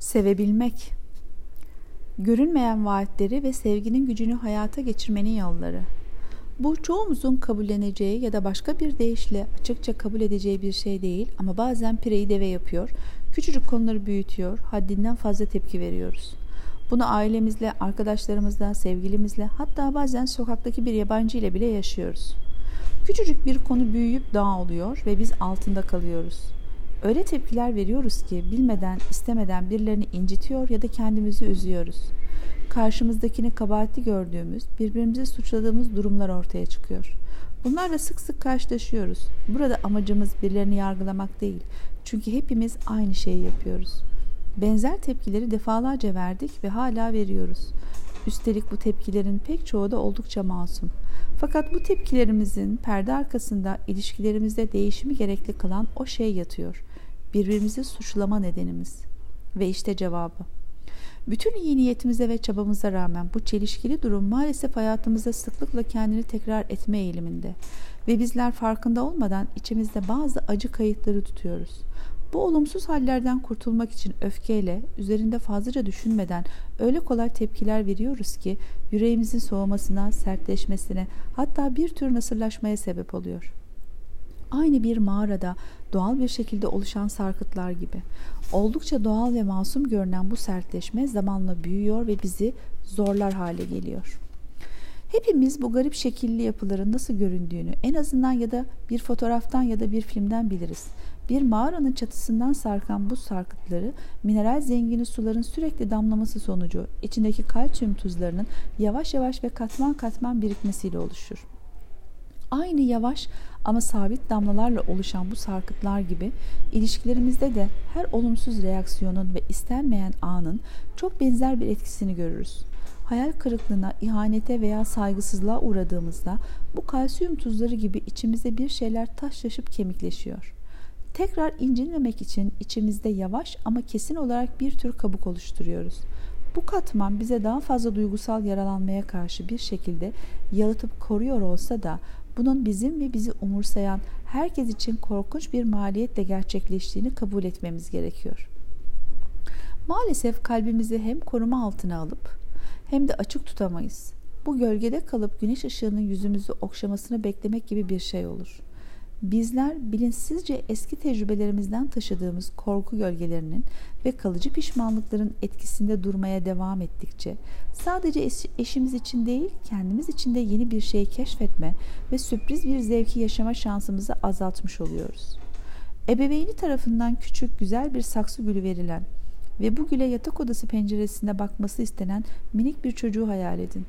Sevebilmek Görünmeyen vaatleri ve sevginin gücünü hayata geçirmenin yolları. Bu çoğumuzun kabulleneceği ya da başka bir deyişle açıkça kabul edeceği bir şey değil ama bazen pireyi deve yapıyor, küçücük konuları büyütüyor, haddinden fazla tepki veriyoruz. Bunu ailemizle, arkadaşlarımızla, sevgilimizle hatta bazen sokaktaki bir yabancı ile bile yaşıyoruz. Küçücük bir konu büyüyüp dağ oluyor ve biz altında kalıyoruz. Öyle tepkiler veriyoruz ki bilmeden, istemeden birilerini incitiyor ya da kendimizi üzüyoruz. Karşımızdakini kabahatli gördüğümüz, birbirimizi suçladığımız durumlar ortaya çıkıyor. Bunlarla sık sık karşılaşıyoruz. Burada amacımız birilerini yargılamak değil. Çünkü hepimiz aynı şeyi yapıyoruz. Benzer tepkileri defalarca verdik ve hala veriyoruz. Üstelik bu tepkilerin pek çoğu da oldukça masum. Fakat bu tepkilerimizin perde arkasında ilişkilerimizde değişimi gerekli kılan o şey yatıyor birbirimizi suçlama nedenimiz. Ve işte cevabı. Bütün iyi niyetimize ve çabamıza rağmen bu çelişkili durum maalesef hayatımızda sıklıkla kendini tekrar etme eğiliminde ve bizler farkında olmadan içimizde bazı acı kayıtları tutuyoruz. Bu olumsuz hallerden kurtulmak için öfkeyle, üzerinde fazlaca düşünmeden öyle kolay tepkiler veriyoruz ki yüreğimizin soğumasına, sertleşmesine, hatta bir tür nasırlaşmaya sebep oluyor aynı bir mağarada doğal bir şekilde oluşan sarkıtlar gibi. Oldukça doğal ve masum görünen bu sertleşme zamanla büyüyor ve bizi zorlar hale geliyor. Hepimiz bu garip şekilli yapıların nasıl göründüğünü en azından ya da bir fotoğraftan ya da bir filmden biliriz. Bir mağaranın çatısından sarkan bu sarkıtları mineral zengini suların sürekli damlaması sonucu içindeki kalsiyum tuzlarının yavaş yavaş ve katman katman birikmesiyle oluşur. Aynı yavaş ama sabit damlalarla oluşan bu sarkıtlar gibi ilişkilerimizde de her olumsuz reaksiyonun ve istenmeyen anın çok benzer bir etkisini görürüz. Hayal kırıklığına, ihanete veya saygısızlığa uğradığımızda bu kalsiyum tuzları gibi içimizde bir şeyler taşlaşıp kemikleşiyor. Tekrar incinmemek için içimizde yavaş ama kesin olarak bir tür kabuk oluşturuyoruz. Bu katman bize daha fazla duygusal yaralanmaya karşı bir şekilde yalıtıp koruyor olsa da bunun bizim ve bizi umursayan herkes için korkunç bir maliyetle gerçekleştiğini kabul etmemiz gerekiyor. Maalesef kalbimizi hem koruma altına alıp hem de açık tutamayız. Bu gölgede kalıp güneş ışığının yüzümüzü okşamasını beklemek gibi bir şey olur. Bizler bilinçsizce eski tecrübelerimizden taşıdığımız korku gölgelerinin ve kalıcı pişmanlıkların etkisinde durmaya devam ettikçe sadece eşimiz için değil kendimiz için de yeni bir şey keşfetme ve sürpriz bir zevki yaşama şansımızı azaltmış oluyoruz. Ebeveyni tarafından küçük güzel bir saksı gülü verilen ve bu güle yatak odası penceresinde bakması istenen minik bir çocuğu hayal edin.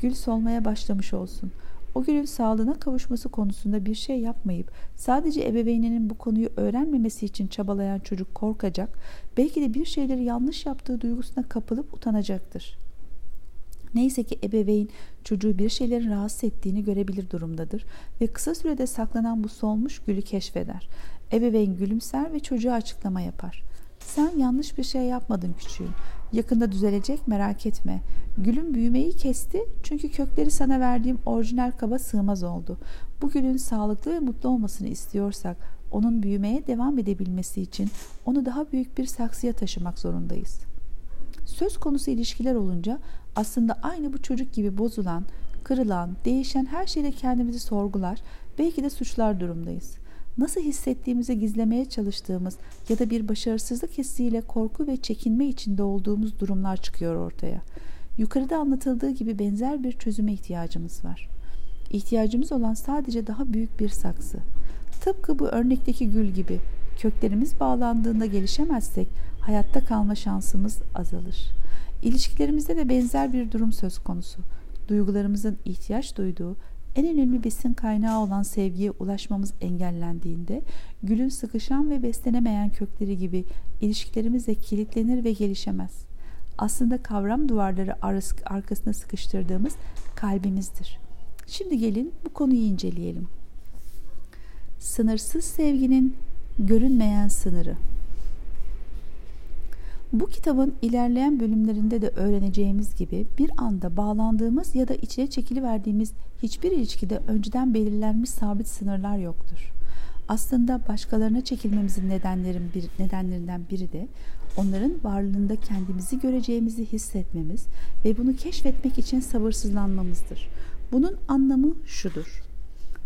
Gül solmaya başlamış olsun. O gülün sağlığına kavuşması konusunda bir şey yapmayıp sadece ebeveyninin bu konuyu öğrenmemesi için çabalayan çocuk korkacak, belki de bir şeyleri yanlış yaptığı duygusuna kapılıp utanacaktır. Neyse ki ebeveyn çocuğu bir şeylerin rahatsız ettiğini görebilir durumdadır ve kısa sürede saklanan bu solmuş gülü keşfeder. Ebeveyn gülümser ve çocuğa açıklama yapar. Sen yanlış bir şey yapmadın küçüğüm. Yakında düzelecek merak etme. Gülün büyümeyi kesti çünkü kökleri sana verdiğim orijinal kaba sığmaz oldu. Bu gülün sağlıklı ve mutlu olmasını istiyorsak onun büyümeye devam edebilmesi için onu daha büyük bir saksıya taşımak zorundayız. Söz konusu ilişkiler olunca aslında aynı bu çocuk gibi bozulan, kırılan, değişen her şeyde kendimizi sorgular, belki de suçlar durumdayız nasıl hissettiğimizi gizlemeye çalıştığımız ya da bir başarısızlık hissiyle korku ve çekinme içinde olduğumuz durumlar çıkıyor ortaya. Yukarıda anlatıldığı gibi benzer bir çözüme ihtiyacımız var. İhtiyacımız olan sadece daha büyük bir saksı. Tıpkı bu örnekteki gül gibi köklerimiz bağlandığında gelişemezsek hayatta kalma şansımız azalır. İlişkilerimizde de benzer bir durum söz konusu. Duygularımızın ihtiyaç duyduğu en önemli besin kaynağı olan sevgiye ulaşmamız engellendiğinde gülün sıkışan ve beslenemeyen kökleri gibi ilişkilerimiz de kilitlenir ve gelişemez. Aslında kavram duvarları arkasına sıkıştırdığımız kalbimizdir. Şimdi gelin bu konuyu inceleyelim. Sınırsız sevginin görünmeyen sınırı. Bu kitabın ilerleyen bölümlerinde de öğreneceğimiz gibi bir anda bağlandığımız ya da içine çekili verdiğimiz hiçbir ilişkide önceden belirlenmiş sabit sınırlar yoktur. Aslında başkalarına çekilmemizin nedenlerin bir, nedenlerinden biri de onların varlığında kendimizi göreceğimizi hissetmemiz ve bunu keşfetmek için sabırsızlanmamızdır. Bunun anlamı şudur.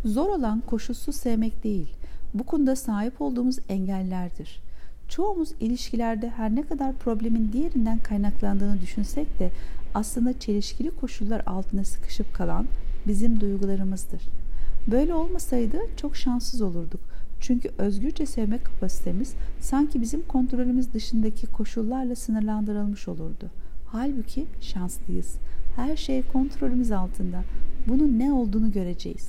Zor olan koşulsuz sevmek değil, bu konuda sahip olduğumuz engellerdir. Çoğumuz ilişkilerde her ne kadar problemin diğerinden kaynaklandığını düşünsek de aslında çelişkili koşullar altına sıkışıp kalan bizim duygularımızdır. Böyle olmasaydı çok şanssız olurduk. Çünkü özgürce sevme kapasitemiz sanki bizim kontrolümüz dışındaki koşullarla sınırlandırılmış olurdu. Halbuki şanslıyız. Her şey kontrolümüz altında. Bunun ne olduğunu göreceğiz.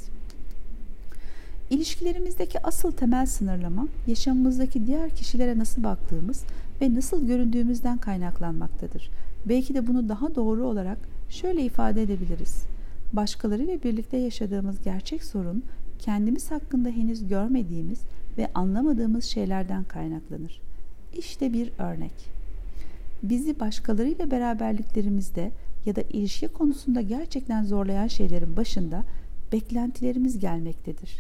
İlişkilerimizdeki asıl temel sınırlama yaşamımızdaki diğer kişilere nasıl baktığımız ve nasıl göründüğümüzden kaynaklanmaktadır. Belki de bunu daha doğru olarak şöyle ifade edebiliriz. Başkaları ve birlikte yaşadığımız gerçek sorun kendimiz hakkında henüz görmediğimiz ve anlamadığımız şeylerden kaynaklanır. İşte bir örnek. Bizi başkalarıyla beraberliklerimizde ya da ilişki konusunda gerçekten zorlayan şeylerin başında beklentilerimiz gelmektedir.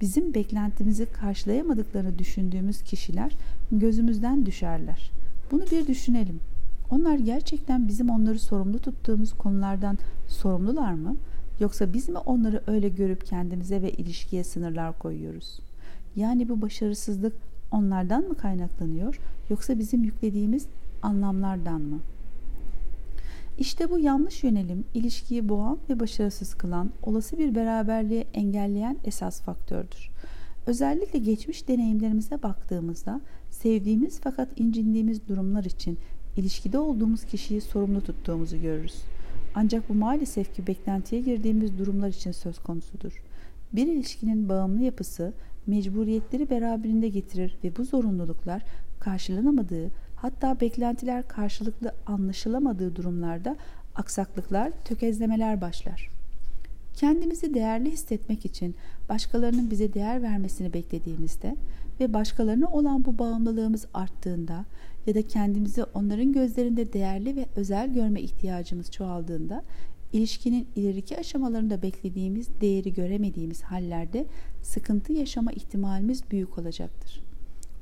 Bizim beklentimizi karşılayamadıklarını düşündüğümüz kişiler gözümüzden düşerler. Bunu bir düşünelim. Onlar gerçekten bizim onları sorumlu tuttuğumuz konulardan sorumlular mı? Yoksa biz mi onları öyle görüp kendimize ve ilişkiye sınırlar koyuyoruz? Yani bu başarısızlık onlardan mı kaynaklanıyor yoksa bizim yüklediğimiz anlamlardan mı? İşte bu yanlış yönelim ilişkiyi boğan ve başarısız kılan, olası bir beraberliği engelleyen esas faktördür. Özellikle geçmiş deneyimlerimize baktığımızda sevdiğimiz fakat incindiğimiz durumlar için ilişkide olduğumuz kişiyi sorumlu tuttuğumuzu görürüz. Ancak bu maalesef ki beklentiye girdiğimiz durumlar için söz konusudur. Bir ilişkinin bağımlı yapısı mecburiyetleri beraberinde getirir ve bu zorunluluklar karşılanamadığı hatta beklentiler karşılıklı anlaşılamadığı durumlarda aksaklıklar, tökezlemeler başlar. Kendimizi değerli hissetmek için başkalarının bize değer vermesini beklediğimizde ve başkalarına olan bu bağımlılığımız arttığında ya da kendimizi onların gözlerinde değerli ve özel görme ihtiyacımız çoğaldığında ilişkinin ileriki aşamalarında beklediğimiz değeri göremediğimiz hallerde sıkıntı yaşama ihtimalimiz büyük olacaktır.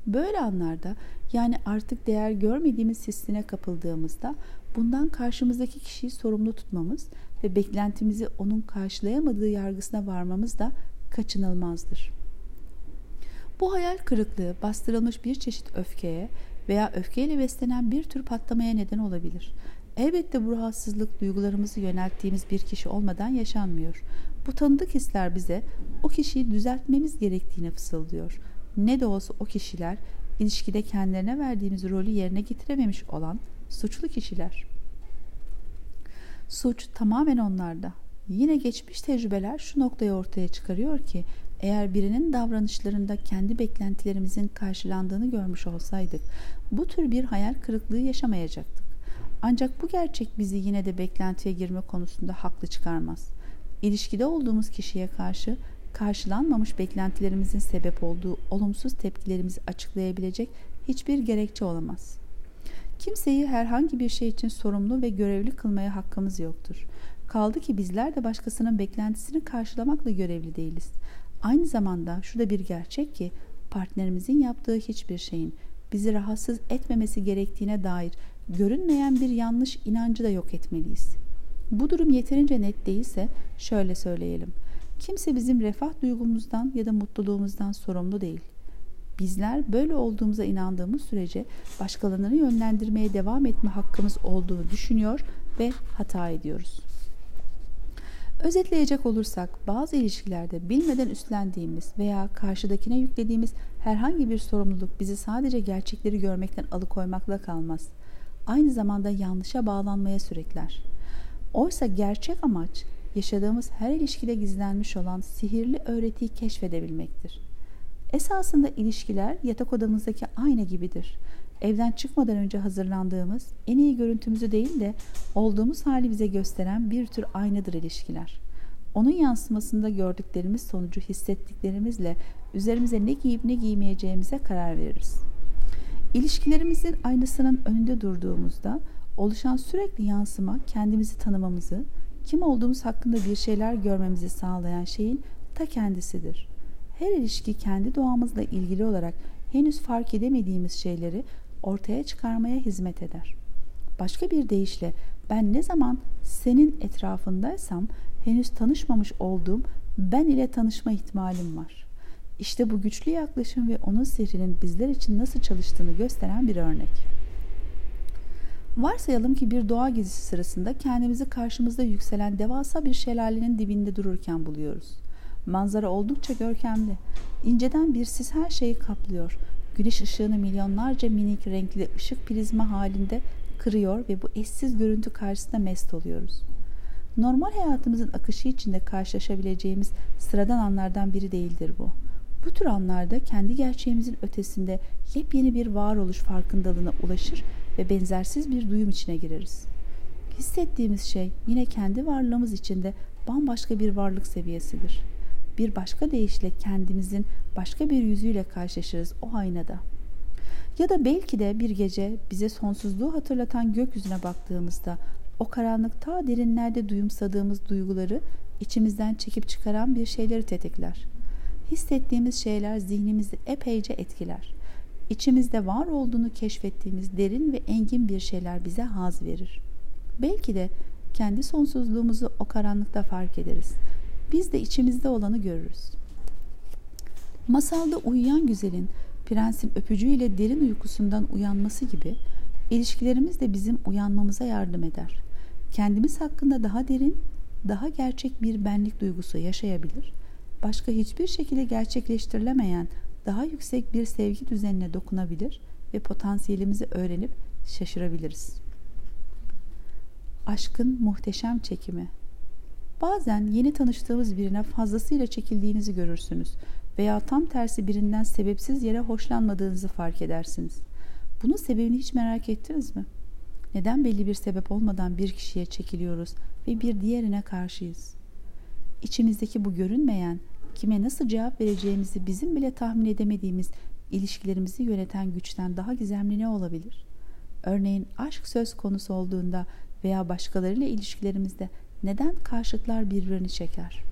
Böyle anlarda yani artık değer görmediğimiz hissine kapıldığımızda bundan karşımızdaki kişiyi sorumlu tutmamız ve beklentimizi onun karşılayamadığı yargısına varmamız da kaçınılmazdır. Bu hayal kırıklığı bastırılmış bir çeşit öfkeye veya öfkeyle beslenen bir tür patlamaya neden olabilir. Elbette bu rahatsızlık duygularımızı yönelttiğimiz bir kişi olmadan yaşanmıyor. Bu tanıdık hisler bize o kişiyi düzeltmemiz gerektiğini fısıldıyor. Ne de olsa o kişiler ilişkide kendilerine verdiğimiz rolü yerine getirememiş olan suçlu kişiler. Suç tamamen onlarda. Yine geçmiş tecrübeler şu noktayı ortaya çıkarıyor ki eğer birinin davranışlarında kendi beklentilerimizin karşılandığını görmüş olsaydık bu tür bir hayal kırıklığı yaşamayacaktık. Ancak bu gerçek bizi yine de beklentiye girme konusunda haklı çıkarmaz. İlişkide olduğumuz kişiye karşı karşılanmamış beklentilerimizin sebep olduğu olumsuz tepkilerimizi açıklayabilecek hiçbir gerekçe olamaz. Kimseyi herhangi bir şey için sorumlu ve görevli kılmaya hakkımız yoktur. Kaldı ki bizler de başkasının beklentisini karşılamakla görevli değiliz. Aynı zamanda şu da bir gerçek ki partnerimizin yaptığı hiçbir şeyin bizi rahatsız etmemesi gerektiğine dair görünmeyen bir yanlış inancı da yok etmeliyiz. Bu durum yeterince net değilse şöyle söyleyelim. Kimse bizim refah duygumuzdan ya da mutluluğumuzdan sorumlu değil. Bizler böyle olduğumuza inandığımız sürece başkalarını yönlendirmeye devam etme hakkımız olduğunu düşünüyor ve hata ediyoruz. Özetleyecek olursak bazı ilişkilerde bilmeden üstlendiğimiz veya karşıdakine yüklediğimiz herhangi bir sorumluluk bizi sadece gerçekleri görmekten alıkoymakla kalmaz. Aynı zamanda yanlışa bağlanmaya sürekler. Oysa gerçek amaç yaşadığımız her ilişkide gizlenmiş olan sihirli öğretiyi keşfedebilmektir. Esasında ilişkiler yatak odamızdaki ayna gibidir. Evden çıkmadan önce hazırlandığımız en iyi görüntümüzü değil de olduğumuz hali bize gösteren bir tür aynadır ilişkiler. Onun yansımasında gördüklerimiz sonucu hissettiklerimizle üzerimize ne giyip ne giymeyeceğimize karar veririz. İlişkilerimizin aynasının önünde durduğumuzda oluşan sürekli yansıma kendimizi tanımamızı, kim olduğumuz hakkında bir şeyler görmemizi sağlayan şeyin ta kendisidir. Her ilişki kendi doğamızla ilgili olarak henüz fark edemediğimiz şeyleri ortaya çıkarmaya hizmet eder. Başka bir deyişle ben ne zaman senin etrafındaysam henüz tanışmamış olduğum ben ile tanışma ihtimalim var. İşte bu güçlü yaklaşım ve onun sihrinin bizler için nasıl çalıştığını gösteren bir örnek. Varsayalım ki bir doğa gezisi sırasında kendimizi karşımızda yükselen devasa bir şelalenin dibinde dururken buluyoruz. Manzara oldukça görkemli. İnceden bir sis her şeyi kaplıyor. Güneş ışığını milyonlarca minik renkli ışık prizma halinde kırıyor ve bu eşsiz görüntü karşısında mest oluyoruz. Normal hayatımızın akışı içinde karşılaşabileceğimiz sıradan anlardan biri değildir bu. Bu tür anlarda kendi gerçeğimizin ötesinde yepyeni bir varoluş farkındalığına ulaşır ve benzersiz bir duyum içine gireriz. Hissettiğimiz şey yine kendi varlığımız içinde bambaşka bir varlık seviyesidir. Bir başka deyişle kendimizin başka bir yüzüyle karşılaşırız o aynada. Ya da belki de bir gece bize sonsuzluğu hatırlatan gökyüzüne baktığımızda o karanlık ta derinlerde duyumsadığımız duyguları içimizden çekip çıkaran bir şeyleri tetikler. Hissettiğimiz şeyler zihnimizi epeyce etkiler. İçimizde var olduğunu keşfettiğimiz derin ve engin bir şeyler bize haz verir. Belki de kendi sonsuzluğumuzu o karanlıkta fark ederiz. Biz de içimizde olanı görürüz. Masalda uyuyan güzelin prensin öpücüğüyle derin uykusundan uyanması gibi ilişkilerimiz de bizim uyanmamıza yardım eder. Kendimiz hakkında daha derin, daha gerçek bir benlik duygusu yaşayabilir. Başka hiçbir şekilde gerçekleştirilemeyen daha yüksek bir sevgi düzenine dokunabilir ve potansiyelimizi öğrenip şaşırabiliriz. Aşkın muhteşem çekimi Bazen yeni tanıştığımız birine fazlasıyla çekildiğinizi görürsünüz veya tam tersi birinden sebepsiz yere hoşlanmadığınızı fark edersiniz. Bunun sebebini hiç merak ettiniz mi? Neden belli bir sebep olmadan bir kişiye çekiliyoruz ve bir diğerine karşıyız? İçimizdeki bu görünmeyen, kime nasıl cevap vereceğimizi bizim bile tahmin edemediğimiz ilişkilerimizi yöneten güçten daha gizemli ne olabilir? Örneğin aşk söz konusu olduğunda veya başkalarıyla ilişkilerimizde neden karşıtlar birbirini çeker?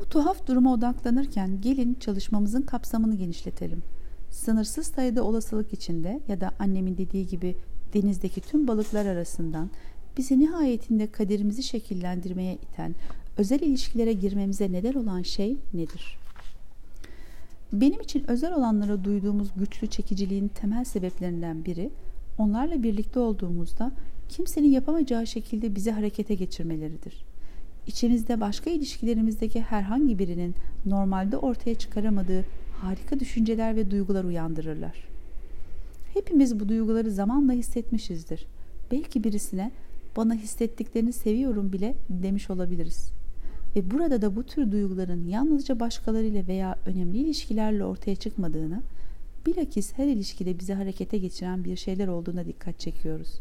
Bu tuhaf duruma odaklanırken gelin çalışmamızın kapsamını genişletelim. Sınırsız sayıda olasılık içinde ya da annemin dediği gibi denizdeki tüm balıklar arasından bizi nihayetinde kaderimizi şekillendirmeye iten özel ilişkilere girmemize neden olan şey nedir? Benim için özel olanlara duyduğumuz güçlü çekiciliğin temel sebeplerinden biri onlarla birlikte olduğumuzda kimsenin yapamayacağı şekilde bizi harekete geçirmeleridir. İçimizde başka ilişkilerimizdeki herhangi birinin normalde ortaya çıkaramadığı harika düşünceler ve duygular uyandırırlar. Hepimiz bu duyguları zamanla hissetmişizdir. Belki birisine bana hissettiklerini seviyorum bile demiş olabiliriz. Ve burada da bu tür duyguların yalnızca başkalarıyla veya önemli ilişkilerle ortaya çıkmadığını, bilakis her ilişkide bizi harekete geçiren bir şeyler olduğuna dikkat çekiyoruz.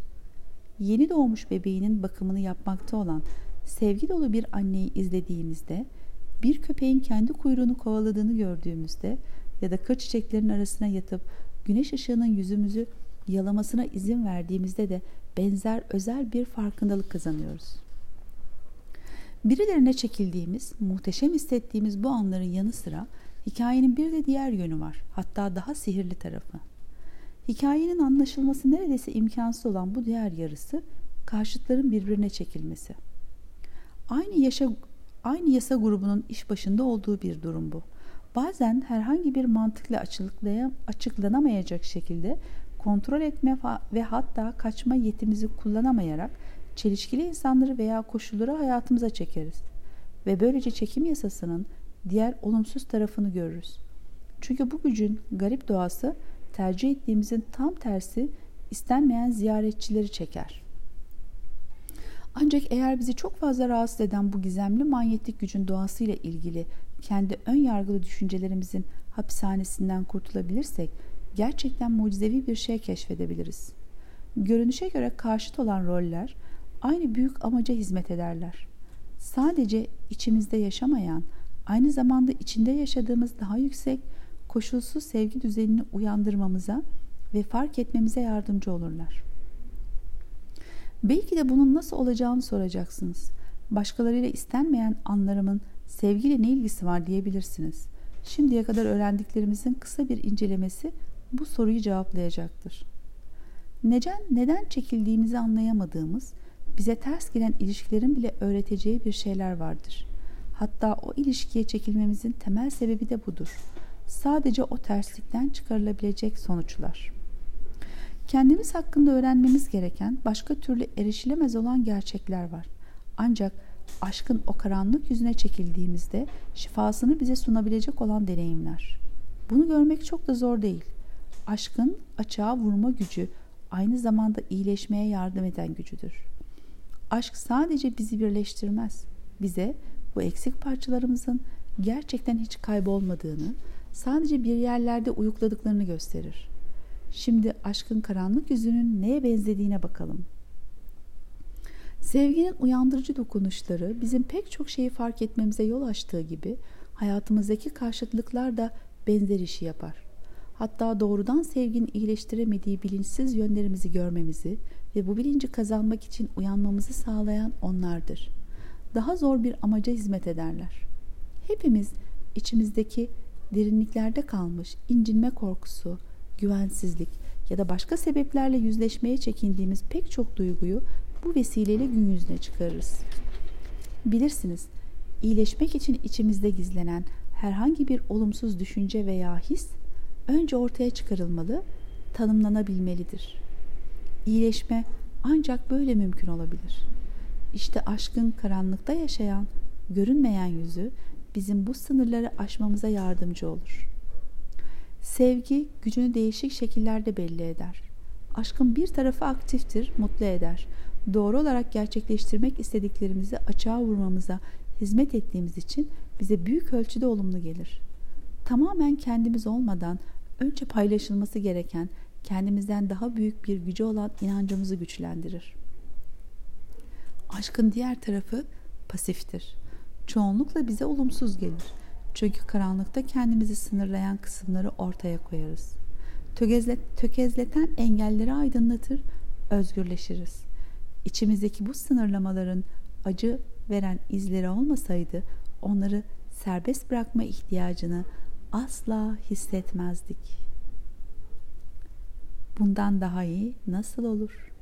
Yeni doğmuş bebeğinin bakımını yapmakta olan sevgi dolu bir anneyi izlediğimizde, bir köpeğin kendi kuyruğunu kovaladığını gördüğümüzde ya da kır çiçeklerin arasına yatıp güneş ışığının yüzümüzü yalamasına izin verdiğimizde de benzer özel bir farkındalık kazanıyoruz. Birilerine çekildiğimiz, muhteşem hissettiğimiz bu anların yanı sıra hikayenin bir de diğer yönü var. Hatta daha sihirli tarafı. Hikayenin anlaşılması neredeyse imkansız olan bu diğer yarısı karşıtların birbirine çekilmesi. Aynı yaşa aynı yasa grubunun iş başında olduğu bir durum bu. Bazen herhangi bir mantıkla açıklanamayacak şekilde kontrol etme ve hatta kaçma yetimizi kullanamayarak çelişkili insanları veya koşulları hayatımıza çekeriz. Ve böylece çekim yasasının diğer olumsuz tarafını görürüz. Çünkü bu gücün garip doğası tercih ettiğimizin tam tersi istenmeyen ziyaretçileri çeker. Ancak eğer bizi çok fazla rahatsız eden bu gizemli manyetik gücün doğasıyla ilgili kendi ön yargılı düşüncelerimizin hapishanesinden kurtulabilirsek gerçekten mucizevi bir şey keşfedebiliriz. Görünüşe göre karşıt olan roller aynı büyük amaca hizmet ederler. Sadece içimizde yaşamayan, aynı zamanda içinde yaşadığımız daha yüksek, koşulsuz sevgi düzenini uyandırmamıza ve fark etmemize yardımcı olurlar. Belki de bunun nasıl olacağını soracaksınız. Başkalarıyla istenmeyen anlarımın sevgiyle ne ilgisi var diyebilirsiniz. Şimdiye kadar öğrendiklerimizin kısa bir incelemesi bu soruyu cevaplayacaktır. Neden, neden çekildiğimizi anlayamadığımız, bize ters gelen ilişkilerin bile öğreteceği bir şeyler vardır. Hatta o ilişkiye çekilmemizin temel sebebi de budur. Sadece o terslikten çıkarılabilecek sonuçlar. Kendimiz hakkında öğrenmemiz gereken başka türlü erişilemez olan gerçekler var. Ancak aşkın o karanlık yüzüne çekildiğimizde şifasını bize sunabilecek olan deneyimler. Bunu görmek çok da zor değil. Aşkın açığa vurma gücü aynı zamanda iyileşmeye yardım eden gücüdür. Aşk sadece bizi birleştirmez. Bize bu eksik parçalarımızın gerçekten hiç kaybolmadığını, sadece bir yerlerde uyukladıklarını gösterir. Şimdi aşkın karanlık yüzünün neye benzediğine bakalım. Sevginin uyandırıcı dokunuşları bizim pek çok şeyi fark etmemize yol açtığı gibi hayatımızdaki karşıtlıklar da benzer işi yapar. Hatta doğrudan sevginin iyileştiremediği bilinçsiz yönlerimizi görmemizi ve bu bilinci kazanmak için uyanmamızı sağlayan onlardır. Daha zor bir amaca hizmet ederler. Hepimiz içimizdeki derinliklerde kalmış incinme korkusu, güvensizlik ya da başka sebeplerle yüzleşmeye çekindiğimiz pek çok duyguyu bu vesileyle gün yüzüne çıkarırız. Bilirsiniz, iyileşmek için içimizde gizlenen herhangi bir olumsuz düşünce veya his önce ortaya çıkarılmalı, tanımlanabilmelidir. İyileşme ancak böyle mümkün olabilir. İşte aşkın karanlıkta yaşayan, görünmeyen yüzü bizim bu sınırları aşmamıza yardımcı olur. Sevgi gücünü değişik şekillerde belli eder. Aşkın bir tarafı aktiftir, mutlu eder. Doğru olarak gerçekleştirmek istediklerimizi açığa vurmamıza hizmet ettiğimiz için bize büyük ölçüde olumlu gelir. Tamamen kendimiz olmadan önce paylaşılması gereken kendimizden daha büyük bir gücü olan inancımızı güçlendirir. Aşkın diğer tarafı pasiftir. Çoğunlukla bize olumsuz gelir. Çünkü karanlıkta kendimizi sınırlayan kısımları ortaya koyarız. Tökezlet, tökezleten engelleri aydınlatır, özgürleşiriz. İçimizdeki bu sınırlamaların acı veren izleri olmasaydı onları serbest bırakma ihtiyacını asla hissetmezdik. Bundan daha iyi nasıl olur?''